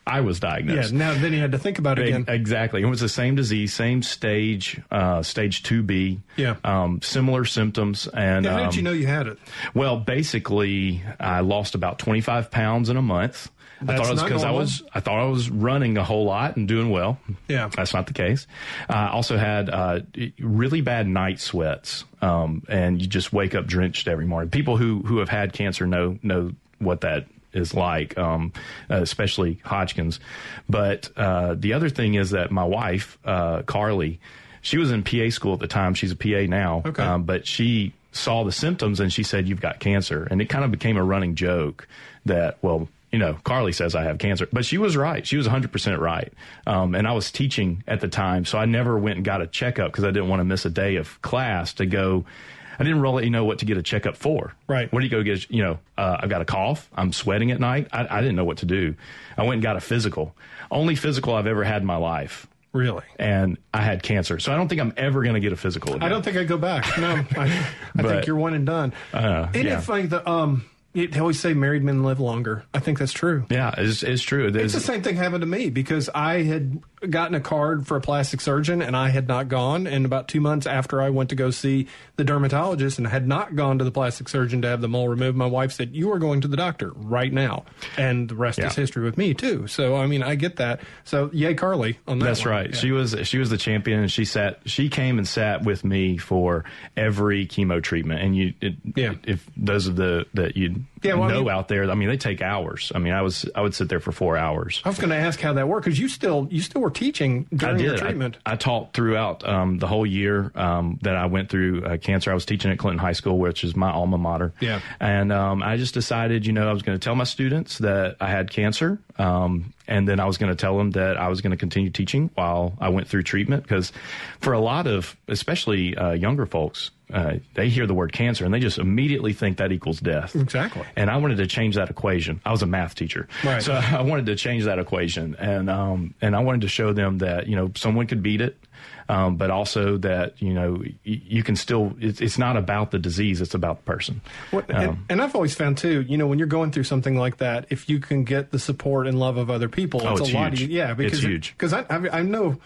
I was diagnosed. yeah. Now then you had to think about it again. Exactly. It was the same disease, same stage, uh, stage 2B. Yeah. Um, similar symptoms. And, Yeah, how um, did you know you had it? well, basically, I lost about 25 pounds in a month. I thought it was because I was I thought I was running a whole lot and doing well. Yeah. that's not the case. I also had uh, really bad night sweats, um, and you just wake up drenched every morning. People who who have had cancer know know what that is like, um, uh, especially Hodgkins. But uh, the other thing is that my wife, uh, Carly, she was in PA school at the time. She's a PA now, Okay. um, but she saw the symptoms and she said, "You've got cancer," and it kind of became a running joke that well. You know, Carly says I have cancer, but she was right. She was 100% right. Um, and I was teaching at the time, so I never went and got a checkup because I didn't want to miss a day of class to go. I didn't really know what to get a checkup for. Right. What do you go get? You know, uh, I've got a cough. I'm sweating at night. I, I didn't know what to do. I went and got a physical. Only physical I've ever had in my life. Really? And I had cancer. So I don't think I'm ever going to get a physical again. I don't think I'd go back. No, I, I think you're one and done. Uh, Isn't yeah. funny that um, they always say married men live longer? I think that's true. Yeah, it's, it's true. It's the same thing happened to me because I had gotten a card for a plastic surgeon and I had not gone. And about two months after I went to go see the dermatologist and had not gone to the plastic surgeon to have the mole removed, my wife said, You are going to the doctor right now. And the rest is history with me, too. So, I mean, I get that. So, yay, Carly on that. That's one. right. Yeah. She was she was the champion, and she sat. She came and sat with me for every chemo treatment. And you, it, Yeah. if those of the that you Yeah, well, I mean- out there, I mean, they take hours. I mean, I was I would sit there for four hours. I was going to ask how that worked because you still you still were teaching during I your treatment. I, I taught throughout um, the whole year um, that I went through uh, cancer. I was teaching at Clinton High School, which is my alma mater. Yeah. And um, I just decided, you know, I was going to tell my students that I had cancer, um, and then I was going to tell them that I was going to continue teaching while I went through treatment. Because for a lot of, especially uh, younger folks, uh, they hear the word cancer and they just immediately think that equals death. Exactly. And I wanted to change that equation. I was a math teacher, Right. so I wanted to change that equation, and um, and I wanted to show them that you know someone could beat it, um, but also that you know y- you can still. It's, it's not about the disease; it's about the person. Well, and, Um, and I've always found too, you know, when you're going through something like that, if you can get the support and love of other people, Oh, it's, it's a lot. Of, yeah, because It's huge. Because I, I, I know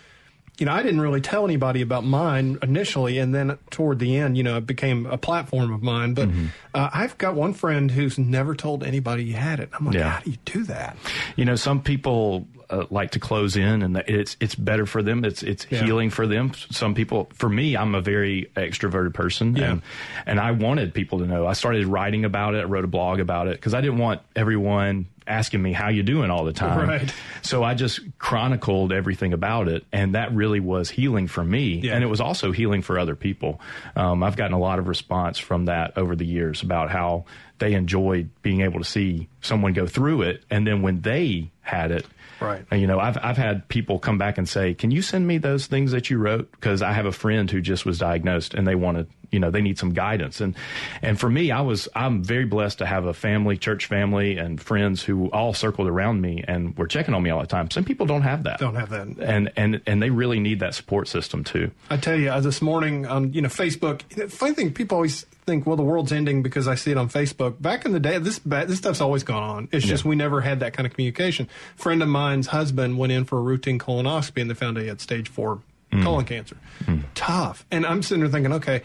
you know, I didn't really tell anybody about mine initially, and then toward the end, you know, it became a platform of mine. But Mm-hmm. uh, I've got one friend who's never told anybody he had it. I'm like, Yeah. how do you do that? You know, some people uh, like to close in, and it's it's better for them. It's it's Yeah. healing for them. Some people, for me, I'm a very extroverted person, Yeah. and and I wanted people to know. I started writing about it. I wrote a blog about it because I didn't want everyone asking me how you doing all the time. Right. So I just chronicled everything about it, and that really was healing for me, Yeah. and it was also healing for other people. Um, I've gotten a lot of response from that over the years about how they enjoyed being able to see someone go through it, and then when they had it. Right. You know, I've I've had people come back and say, "Can you send me those things that you wrote?" Because I have a friend who just was diagnosed, and they wanted, you know, they need some guidance. And and for me, I was I'm very blessed to have a family, church family, and friends who all circled around me and were checking on me all the time. Some people don't have that. Don't have that. And and and they really need that support system too. I tell you, uh, this morning on you know Facebook. Funny thing, people always think, well, the world's ending because I see it on Facebook. Back in the day, this this stuff's always gone on. It's just we never had that kind of communication. friend of mine's husband went in for a routine colonoscopy, and they found he had stage four colon cancer. Tough. And I'm sitting there thinking, okay.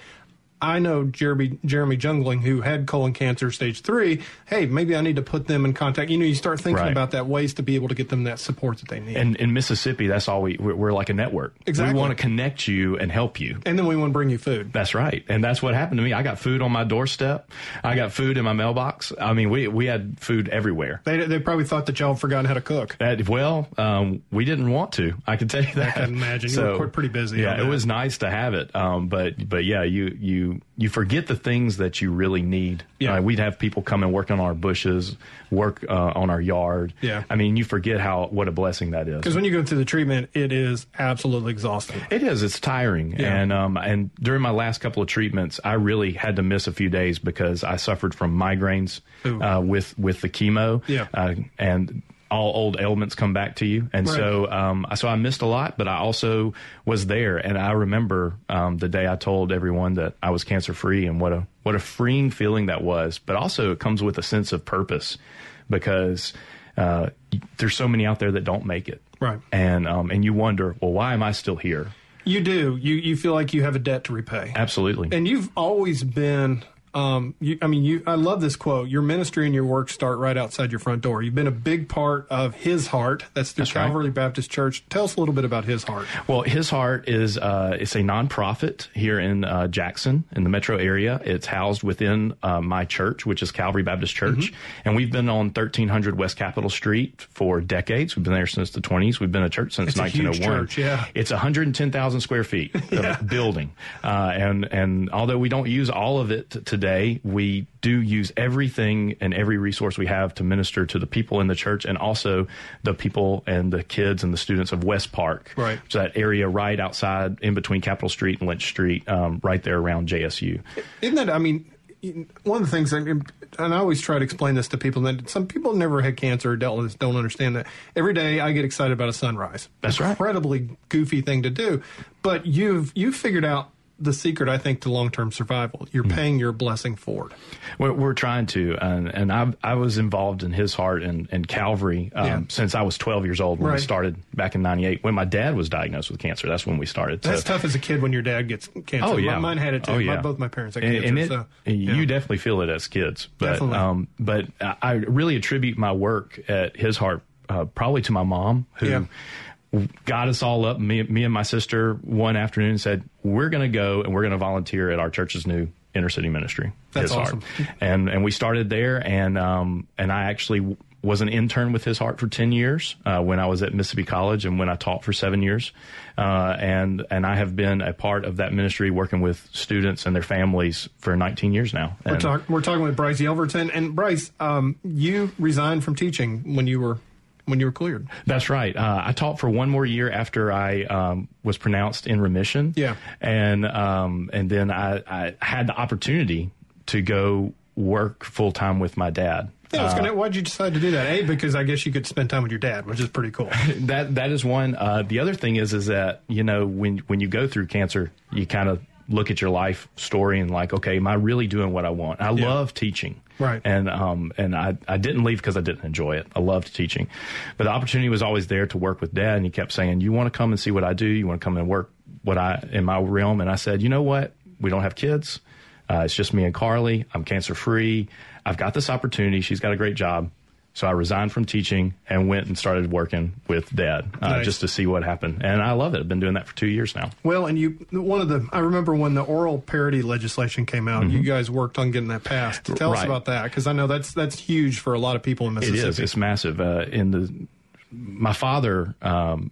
I know Jeremy Jeremy Jungling who had colon cancer stage three. Hey, maybe I need to put them in contact. You know, you start thinking Right. about that ways to be able to get them that support that they need. And in Mississippi, that's all we we're, we're like a network. Exactly. We want to connect you and help you. and then we want to bring you food. That's right, and that's what happened to me. I got food on my doorstep. I got food in my mailbox. I mean, we we had food everywhere. They, they probably thought that y'all had forgotten how to cook. That, well, um, we didn't want to. I can tell you that. I can imagine. You were pretty busy Yeah, it was nice to have it. Um, but but yeah, you you you forget the things that you really need. Yeah. Uh, we'd have people come and work on our bushes, work uh, on our yard. Yeah. I mean, you forget how what a blessing that is. Because when you go through the treatment, it is absolutely exhausting. It is. It's tiring, Yeah. and um, and during my last couple of treatments, I really had to miss a few days because I suffered from migraines uh, with with the chemo, Yeah. uh, and all old ailments come back to you, and Right. so um, so I missed a lot, but I also was there, and I remember um, the day I told everyone that I was cancer free, and what a what a freeing feeling that was. But also, it comes with a sense of purpose because. Uh, there's so many out there that don't make it, Right. And um, and you wonder, well, why am I still here? You do. You you feel like you have a debt to repay. Absolutely. And you've always been. Um, you, I mean, you. I love this quote. Your ministry and your work start right outside your front door. You've been a big part of His Heart. That's through That's right. Calvary Baptist Church. Tell us a little bit about His Heart. Well, His Heart is uh, it's a nonprofit here in uh, Jackson in the metro area. It's housed within uh, my church, which is Calvary Baptist Church, and we've been on 1300 West Capitol Street for decades. We've been there since the 20s. We've been a church since It's a huge 1901. church, yeah. It's 110,000 square feet of building, uh, and and although we don't use all of it t- today, we do use everything and every resource we have to minister to the people in the church and also the people and the kids and the students of West Park. Right. So that area right outside, in between Capitol Street and Lynch Street, um, right there around JSU. Isn't that? I mean, one of the things, that, and I always try to explain this to people that some people never had cancer or dealt with this don't understand that. Every day I get excited about a sunrise. That's right. Incredibly goofy thing to do, but you've you've figured out the secret, I think, to long term survival. You're Mm-hmm. paying your blessing forward. We're, we're trying to, and, and I, I was involved in His Heart and, and Calvary um, Yeah. since I was 12 years old when Right. we started back in '98. When my dad was diagnosed with cancer, that's when we started. That's So- tough as a kid when your dad gets cancer. Oh yeah, My- mine had it too. Oh, My- yeah. both my parents had And- cancer. and it, so, yeah. you definitely feel it as kids. But Definitely. um, but I I really attribute my work at His Heart uh, probably to my mom who. Yeah. Got us all up. Me, me and my sister one afternoon and said, "We're going to go and we're going to volunteer at our church's new inner city ministry." That's His Heart." awesome. And and we started there, and um and I actually was an intern with His Heart for ten years uh, when I was at Mississippi College, and when I taught for seven years, uh, and and I have been a part of that ministry, working with students and their families for 19 years now. We're, talk, we're talking with Bryce Yelverton, and Bryce, um, you resigned from teaching when you were when you were cleared. That's right. Uh, I taught for one more year after I um, was pronounced in remission. Yeah. and um, and then I, I had the opportunity to go work full time with my dad. Yeah, I was Uh, gonna, why'd you decide to do that? A, because I guess you could spend time with your dad, which is pretty cool. that that is one. Uh, the other thing is is that you know when when you go through cancer, you kind of look at your life story and like, okay, am I really doing what I want? I Yeah. love teaching. Right. And um and I I didn't leave because I didn't enjoy it. I loved teaching, but the opportunity was always there to work with Dad, and he kept saying, "You want to come and see what I do? You want to come and work what I in my realm?" And I said, "You know what? We don't have kids. Uh, it's just me and Carly. I'm cancer free. I've got this opportunity. She's got a great job." So I resigned from teaching and went and started working with Dad uh, Nice. just to see what happened. And I love it. I've been doing that for two years now. Well, and you, one of the, I remember when the oral parity legislation came out, you guys worked on getting that passed. Tell us Mm-hmm. About that, because I know that's that's huge for a lot of people in It Mississippi. is. It's massive. Uh, in the my father, um,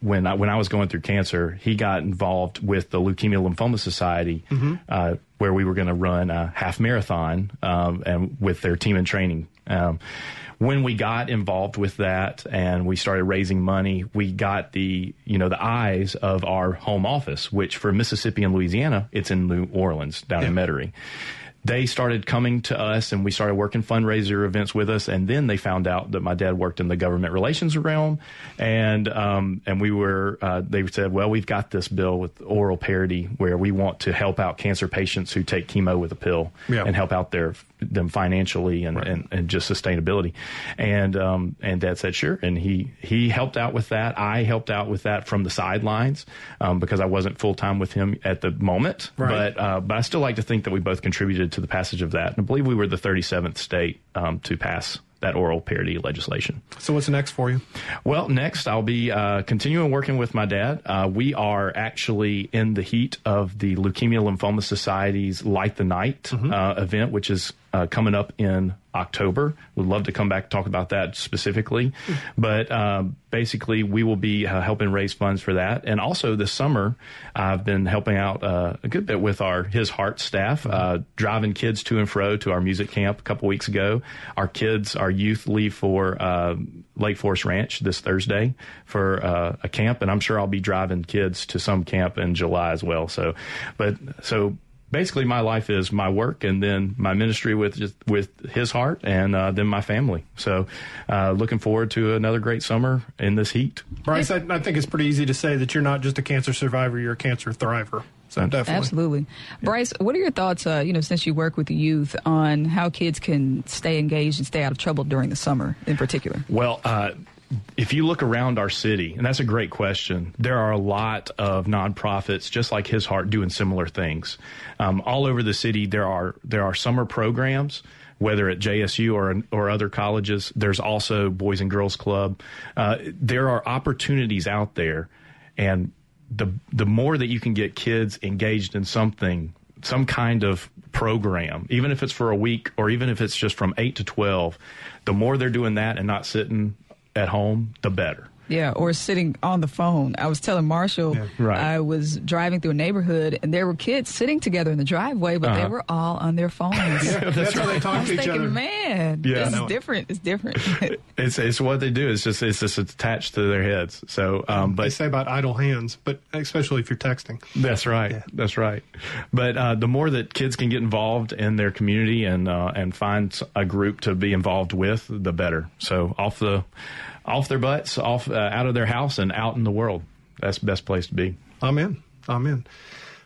when I when I was going through cancer, he got involved with the Leukemia Lymphoma Society, uh, where we were going to run a half marathon um, and with their team in training. Um, when we got involved with that and we started raising money, we got the you know the eyes of our home office, which for Mississippi and Louisiana, it's in New Orleans down in Metairie they started coming to us and we started working fundraiser events with us and then they found out that my dad worked in the government relations realm and um, and we were uh, they said well we've got this bill with oral parity where we want to help out cancer patients who take chemo with a pill Yeah. and help out their them financially and, and, and just sustainability and um, and dad said sure and he he helped out with that I helped out with that from the sidelines um, because I wasn't full time with him at the moment Right. but uh, but I still like to think that we both contributed to the passage of that. And I believe we were the 37th state um, to pass that oral parity legislation. so what's next for you? Well, next I'll be uh, continuing working with my dad. Uh, we are actually in the heat of the Leukemia Lymphoma Society's Light the Night uh, event, which is uh, coming up in October. We'd love to come back and talk about that specifically, but um, basically we will be uh, helping raise funds for that. And also this summer, I've been helping out uh, a good bit with our His Heart staff, uh, driving kids to and fro to our music camp a couple weeks ago. Our kids, our youth leave for uh, Lake Forest Ranch this Thursday for uh, a camp, and I'm sure I'll be driving kids to some camp in July as well. So, but so basically, my life is my work, and then my ministry with just, with His Heart, and uh, then my family. So, uh, looking forward to another great summer in this heat. Bryce, I, I think it's pretty easy to say that you're not just a cancer survivor, you're a cancer thriver. So definitely. Absolutely. Bryce, what are your thoughts, uh, you know, since you work with the youth, on how kids can stay engaged and stay out of trouble during the summer in particular? Well, uh, if you look around our city, and that's a great question, there are a lot of nonprofits just like His Heart doing similar things. Um, all over the city, there are there are summer programs. Whether at JSU or or other colleges, there's also Boys and Girls Club. Uh, there are opportunities out there, and the the more that you can get kids engaged in something, some kind of program, even if it's for a week or even if it's just from eight to twelve, the more they're doing that and not sitting at home, the better. Yeah, or sitting on the phone. I was telling Marshall, Right. I was driving through a neighborhood and there were kids sitting together in the driveway, but they Uh-huh. were all on their phones. That's how they I talk was to each thinking, other. man, Yeah, I this know. is different. It's different. It's it's what they do. It's just it's just attached to their heads. So, um, they say about idle hands, but especially if you're texting. That's right. That's right. But uh, the more that kids can get involved in their community and uh, and find a group to be involved with, the better. So off the off their butts, off uh, out of their house, and out in the world. That's the best place to be. Amen. Amen.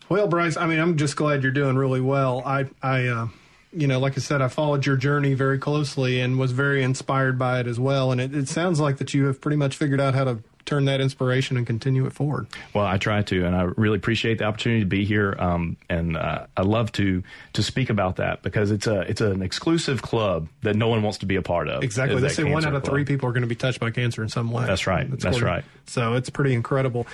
Well, Bryce, I mean, I'm just glad you're doing really well. I, I, uh, you know, like I said, I followed your journey very closely and was very inspired by it as well. And it, it sounds like that you have pretty much figured out how to turn that inspiration and continue it forward. Well, I try to, and I really appreciate the opportunity to be here. Um, and uh, I love to to speak about that because it's a it's an exclusive club that no one wants to be a part of. Exactly. is They say one out of club. three people are going to be touched by cancer in some way. That's right. That's according- right. So it's pretty incredible.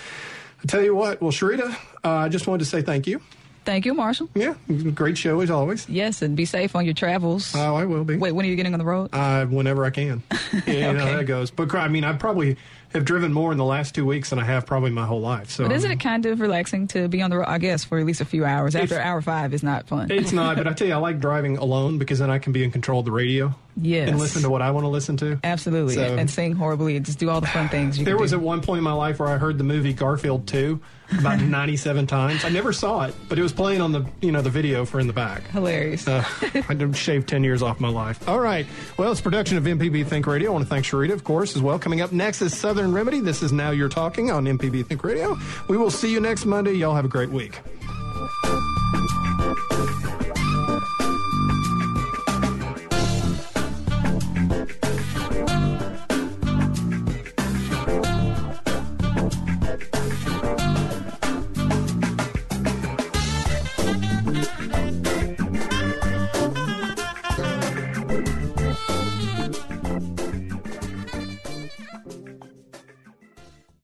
I tell you what, well, Sharita, uh, I just wanted to say thank you. Thank you, Marshall. Yeah, great show as always. Yes, and be safe on your travels. Oh, I will be. Wait, when are you getting on the road? Uh, whenever I can. Yeah, you know how Okay. that goes. But I mean, I probably have driven more in the last two weeks than I have probably my whole life. So But isn't it kind of relaxing to be on the road, I guess, for at least a few hours? After If- hour five is not fun. It's not, but I tell you, I like driving alone because then I can be in control of the radio Yes. and listen to what I want to listen to. Absolutely. So- and sing horribly and just do all the fun things you There was do. at one point in my life where I heard the movie Garfield 2 about 97 times. I never saw it, but it was playing on the you know the video for in the back. Hilarious. Uh, I did shave 10 years off my life. All right. Well, it's a production of MPB Think Radio. I want to thank Sharita, of course, as well. Coming up next is Southern Remedy. This is Now You're Talking on MPB Think Radio. We will see you next Monday. Y'all have a great week.